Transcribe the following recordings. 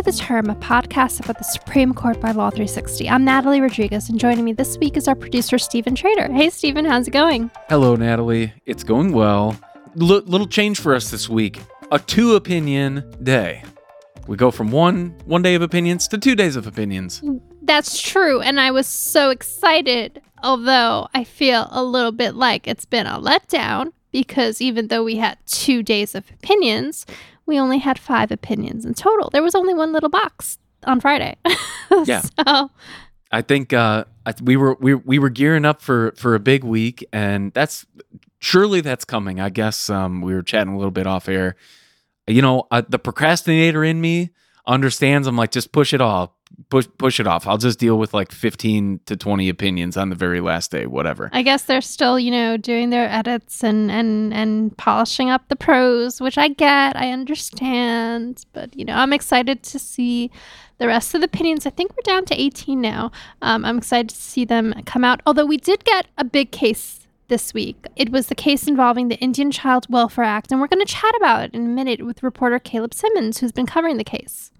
To The Term, a podcast about the Supreme Court by Law 360. I'm Natalie Rodriguez, and joining me this week is our producer, Stephen Trader. Hey, Stephen, how's it going? Hello, Natalie. It's going well. L- little change for us this week a two opinion day. We go from one one day of opinions to two days of opinions. That's true, and I was so excited, although I feel a little bit like it's been a letdown because even though we had two days of opinions, we only had five opinions in total. There was only one little box on Friday. Yeah. so, I think uh, I, we were we, we were gearing up for for a big week, and that's surely that's coming. I guess um, we were chatting a little bit off air. You know, uh, the procrastinator in me understands. I'm like, just push it off, push push it off. I'll just deal with like 15 to 20 opinions on the very last day, whatever. I guess they're still, you know, doing their edits and and and polishing up the prose, which I get, I understand, but you know, I'm excited to see the rest of the opinions. I think we're down to 18 now. Um, I'm excited to see them come out. Although we did get a big case this week. It was the case involving the Indian Child Welfare Act, and we're going to chat about it in a minute with reporter Caleb Symons, who's been covering the case.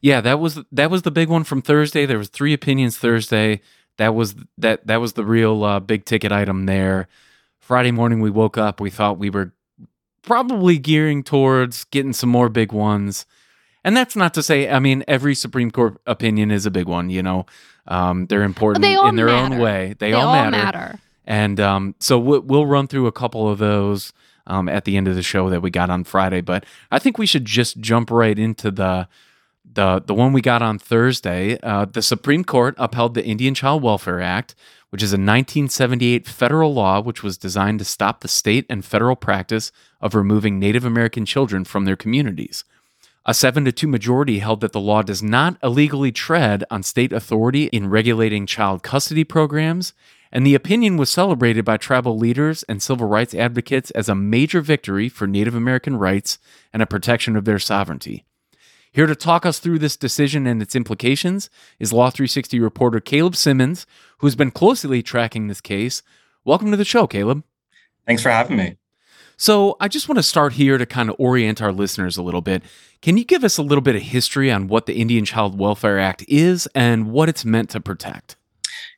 Yeah, that was that was the big one from Thursday. There was three opinions Thursday. That was that that was the real uh, big ticket item there. Friday morning we woke up. We thought we were probably gearing towards getting some more big ones. And that's not to say, I mean, every Supreme Court opinion is a big one. You know, um, they're important they in their matter. own way. They, They all, all matter. matter. And um, so we'll, run through a couple of those um, at the end of the show that we got on Friday. But I think we should just jump right into the the the one we got on Thursday. Uh, the Supreme Court upheld the Indian Child Welfare Act, which is a 1978 federal law which was designed to stop the state and federal practice of removing Native American children from their communities. A 7 to 2 majority held that the law does not illegally tread on state authority in regulating child custody programs, and the opinion was celebrated by tribal leaders and civil rights advocates as a major victory for Native American rights and a protection of their sovereignty. Here to talk us through this decision and its implications is Law 360 reporter Caleb Symons, who's been closely tracking this case. Welcome to the show, Caleb. Thanks for having me. So, I just want to start here to kind of orient our listeners a little bit. Can you give us a little bit of history on what the Indian Child Welfare Act is and what it's meant to protect?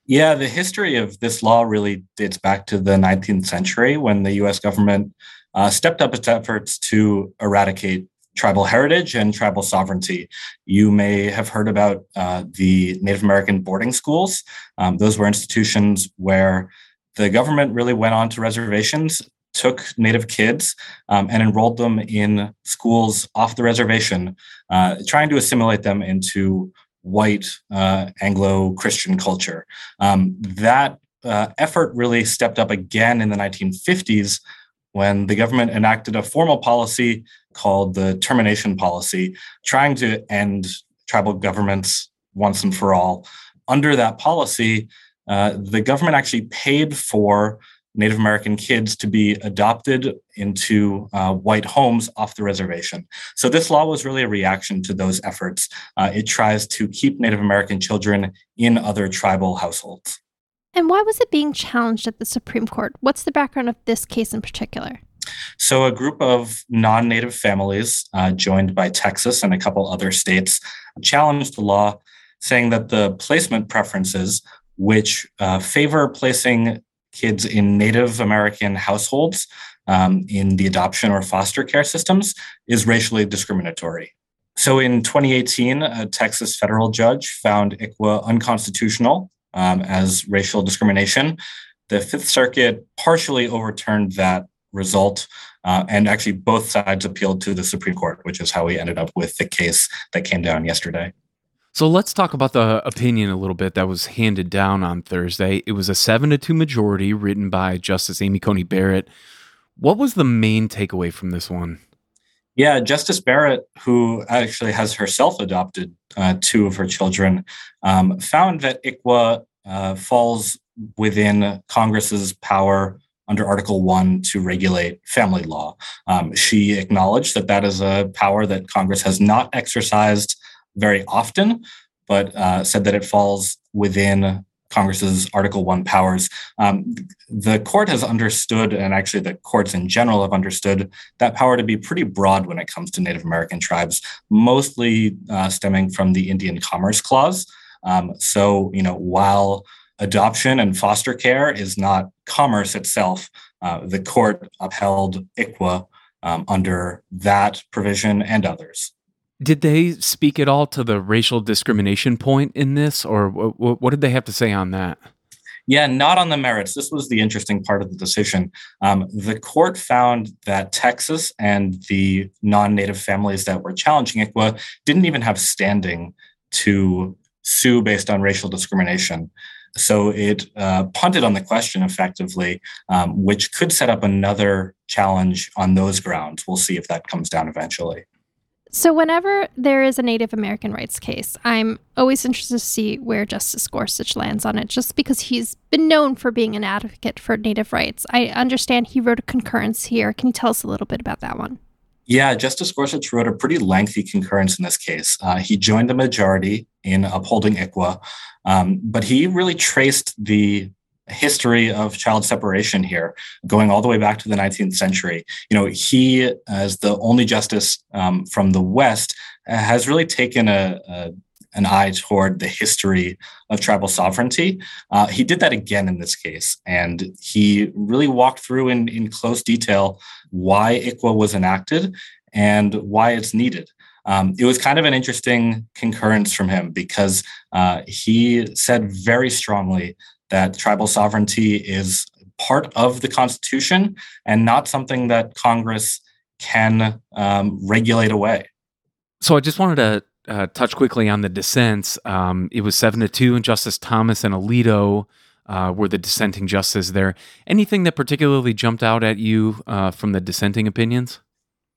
Yeah, the history of this law really dates back to the 19th century when the US government uh, stepped up its efforts to eradicate tribal heritage and tribal sovereignty. You may have heard about uh, the Native American boarding schools. Um, those were institutions where the government really went on to reservations took Native kids um, and enrolled them in schools off the reservation, uh, trying to assimilate them into white uh, Anglo Christian culture. Um, that uh, effort really stepped up again in the 1950s when the government enacted a formal policy called the termination policy, trying to end tribal governments once and for all. Under that policy, uh, the government actually paid for Native American kids to be adopted into uh, white homes off the reservation. So, this law was really a reaction to those efforts. Uh, it tries to keep Native American children in other tribal households. And why was it being challenged at the Supreme Court? What's the background of this case in particular? So, a group of non native families, uh, joined by Texas and a couple other states, challenged the law, saying that the placement preferences, which uh, favor placing kids in Native American households um, in the adoption or foster care systems, is racially discriminatory. So, in 2018, a Texas federal judge found ICWA unconstitutional um, as racial discrimination. The Fifth Circuit partially overturned that result. Uh, and actually, both sides appealed to the Supreme Court, which is how we ended up with the case that came down yesterday. So let's talk about the opinion a little bit that was handed down on Thursday. It was a 7 to 2 majority written by Justice Amy Coney Barrett. What was the main takeaway from this one? Yeah, Justice Barrett, who actually has herself adopted uh, two of her children, um, found that ICWA uh, falls within Congress's power under Article 1 to regulate family law. Um, she acknowledged that that is a power that Congress has not exercised very often, but uh, said that it falls within Congress's Article 1 powers. Um, the court has understood, and actually the courts in general have understood that power to be pretty broad when it comes to Native American tribes, mostly uh, stemming from the Indian Commerce Clause. Um, so, you know, while adoption and foster care is not commerce itself, uh, the court upheld ICWA um, under that provision and others. Did they speak at all to the racial discrimination point in this, or w- what did they have to say on that? Yeah, not on the merits. This was the interesting part of the decision. Um, the court found that Texas and the non native families that were challenging ICWA didn't even have standing to sue based on racial discrimination. So it uh, punted on the question effectively, um, which could set up another challenge on those grounds. We'll see if that comes down eventually. So, whenever there is a Native American rights case, I'm always interested to see where Justice Gorsuch lands on it, just because he's been known for being an advocate for Native rights. I understand he wrote a concurrence here. Can you tell us a little bit about that one? Yeah, Justice Gorsuch wrote a pretty lengthy concurrence in this case. Uh, he joined the majority in upholding ICWA, um, but he really traced the history of child separation here, going all the way back to the 19th century. You know, he, as the only justice um, from the West, has really taken a, a an eye toward the history of tribal sovereignty. Uh, he did that again in this case, and he really walked through in, in close detail why ICWA was enacted and why it's needed. Um, it was kind of an interesting concurrence from him because uh, he said very strongly that tribal sovereignty is part of the Constitution and not something that Congress can um, regulate away. So I just wanted to uh, touch quickly on the dissents. Um, it was seven to two, and Justice Thomas and Alito uh, were the dissenting justices there. Anything that particularly jumped out at you uh, from the dissenting opinions?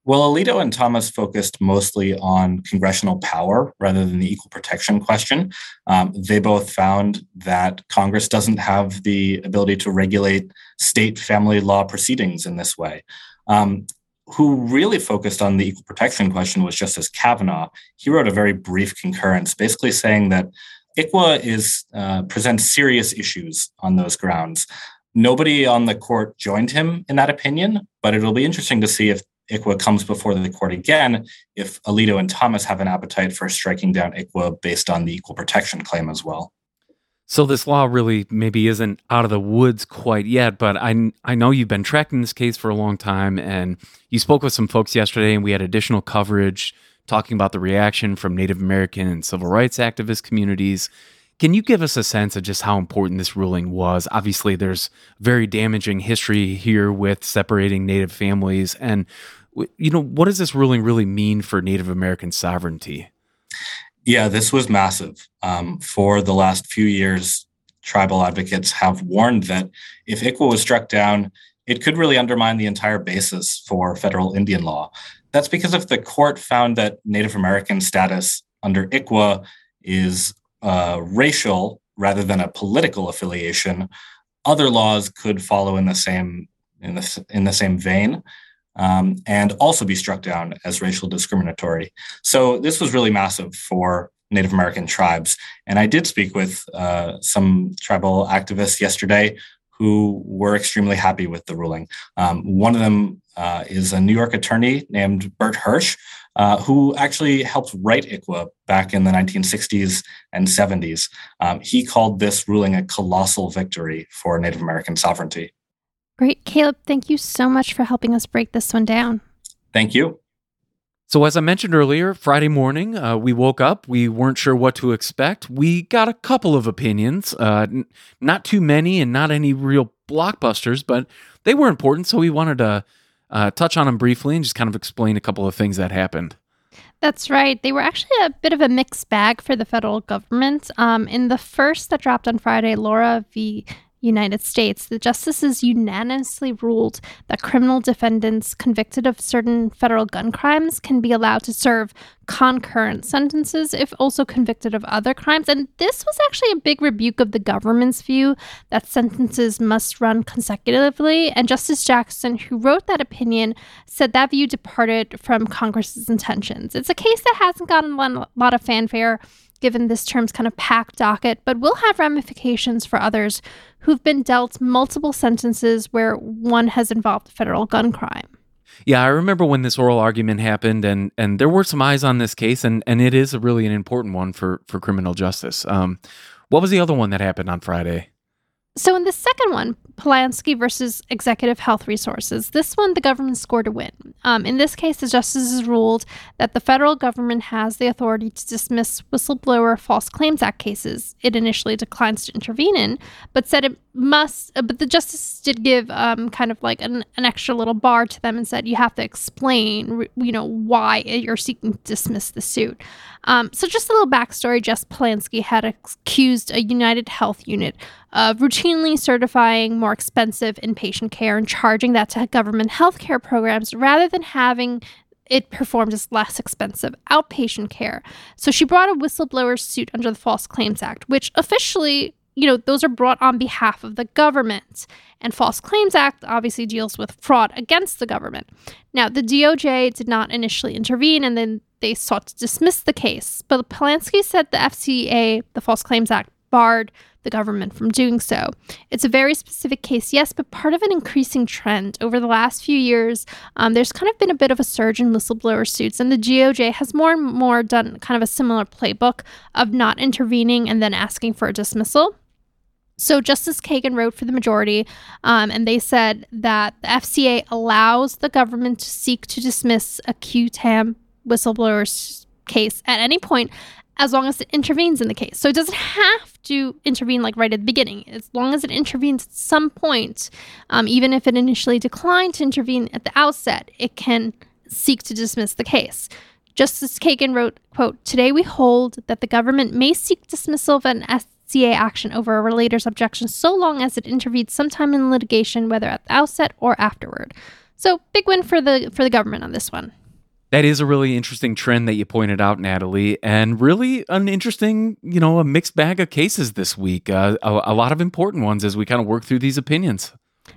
Well, Alito and Thomas focused mostly on congressional power rather than the equal protection question. Um, they both found that Congress doesn't have the ability to regulate state family law proceedings in this way. Um, who really focused on the equal protection question was Justice Kavanaugh. He wrote a very brief concurrence, basically saying that ICWA is uh, presents serious issues on those grounds. Nobody on the court joined him in that opinion, but it'll be interesting to see if ICWA comes before the court again if Alito and Thomas have an appetite for striking down ICWA based on the equal protection claim as well. So this law really maybe isn't out of the woods quite yet, but I I know you've been tracking this case for a long time, and you spoke with some folks yesterday, and we had additional coverage talking about the reaction from Native American and civil rights activist communities. Can you give us a sense of just how important this ruling was? Obviously, there's very damaging history here with separating Native families, and you know what does this ruling really mean for Native American sovereignty? Yeah, this was massive. Um, for the last few years, tribal advocates have warned that if ICWA was struck down, it could really undermine the entire basis for federal Indian law. That's because if the court found that Native American status under ICWA is uh, racial rather than a political affiliation, other laws could follow in the same in the in the same vein um, and also be struck down as racial discriminatory. So this was really massive for Native American tribes. And I did speak with uh, some tribal activists yesterday who were extremely happy with the ruling. Um, one of them uh, is a New York attorney named Bert Hirsch, uh, who actually helped write ICWA back in the 1960s and 70s. Um, he called this ruling a colossal victory for Native American sovereignty. Great. Caleb, thank you so much for helping us break this one down. Thank you. So, as I mentioned earlier, Friday morning, uh, we woke up. We weren't sure what to expect. We got a couple of opinions, uh, n- not too many and not any real blockbusters, but they were important. So, we wanted to uh, touch on them briefly and just kind of explain a couple of things that happened. That's right. They were actually a bit of a mixed bag for the federal government. Um, in the first that dropped on Friday, Lora v. United States, the justices unanimously ruled that criminal defendants convicted of certain federal gun crimes can be allowed to serve concurrent sentences if also convicted of other crimes. And this was actually a big rebuke of the government's view that sentences must run consecutively. And Justice Jackson, who wrote that opinion, said that view departed from Congress's intentions. It's a case that hasn't gotten a lot of fanfare given this term's kind of packed docket, but will have ramifications for others who've been dealt multiple sentences where one has involved federal gun crime. Yeah, I remember when this oral argument happened, and and there were some eyes on this case, and and it is a really an important one for for criminal justice. Um, what was the other one that happened on Friday? So in the second one, Polansky versus Executive Health Resources, this one the government scored a win. Um, in this case, the justices ruled that the federal government has the authority to dismiss whistleblower False Claims Act cases. It initially declines to intervene in, but said it must. Uh, but the justices did give um, kind of like an, an extra little bar to them and said you have to explain, you know, why you're seeking to dismiss the suit. Um, so just a little backstory: Jess Polansky had accused a United Health unit of routinely certifying more expensive inpatient care and charging that to government healthcare programs rather than having it performed as less expensive outpatient care. So she brought a whistleblower suit under the False Claims Act, which officially, you know, those are brought on behalf of the government. And False Claims Act obviously deals with fraud against the government. Now, the DOJ did not initially intervene and then they sought to dismiss the case. But Polansky said the FCA, the False Claims Act, barred the government from doing so. It's a very specific case, yes, but part of an increasing trend. Over the last few years, um, there's kind of been a bit of a surge in whistleblower suits, and the DOJ has more and more done kind of a similar playbook of not intervening and then asking for a dismissal. So Justice Kagan wrote for the majority, um, and they said that the FCA allows the government to seek to dismiss a qui tam whistleblower case at any point as long as it intervenes in the case. So it doesn't have to intervene like right at the beginning. As long as it intervenes at some point, um, even if it initially declined to intervene at the outset, it can seek to dismiss the case. Justice Kagan wrote, quote, Today we hold that the government may seek dismissal of an FCA action over a relator's objection so long as it intervened sometime in litigation, whether at the outset or afterward. So big win for the for the government on this one. That is a really interesting trend that you pointed out, Natalie, and really an interesting, you know, a mixed bag of cases this week. Uh, a, a lot of important ones as we kind of work through these opinions.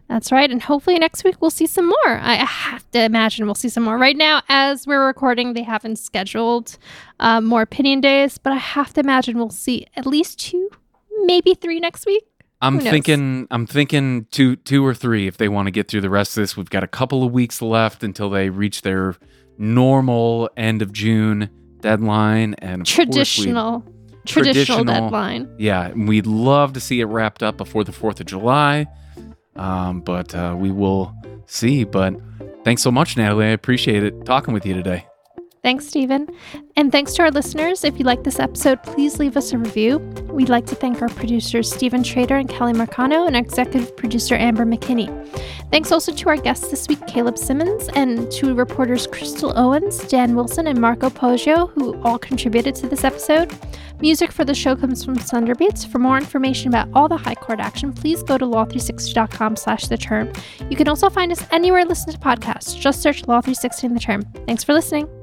That's right. And hopefully next week we'll see some more. I have to imagine we'll see some more. Right now, as we're recording, they haven't scheduled uh, more opinion days, but I have to imagine we'll see at least two, maybe three next week. I'm thinking I'm thinking two two or three if they want to get through the rest of this. We've got a couple of weeks left until they reach their normal end of June deadline and traditional, traditional deadline. Yeah, we'd love to see it wrapped up before the Fourth of July, um, but uh, we will see. But thanks so much, Natalie. I appreciate it talking with you today. Thanks, Stephen. And thanks to our listeners. If you like this episode, please leave us a review. We'd like to thank our producers, Stephen Trader and Kelly Marcano, and our executive producer, Amber McKinney. Thanks also to our guests this week, Caleb Symons, and to reporters Crystal Owens, Dan Wilson, and Marco Poggio, who all contributed to this episode. Music for the show comes from Thunderbeats. For more information about all the High Court action, please go to law360.com slash the term. You can also find us anywhere listen to podcasts. Just search Law 360 in the term. Thanks for listening.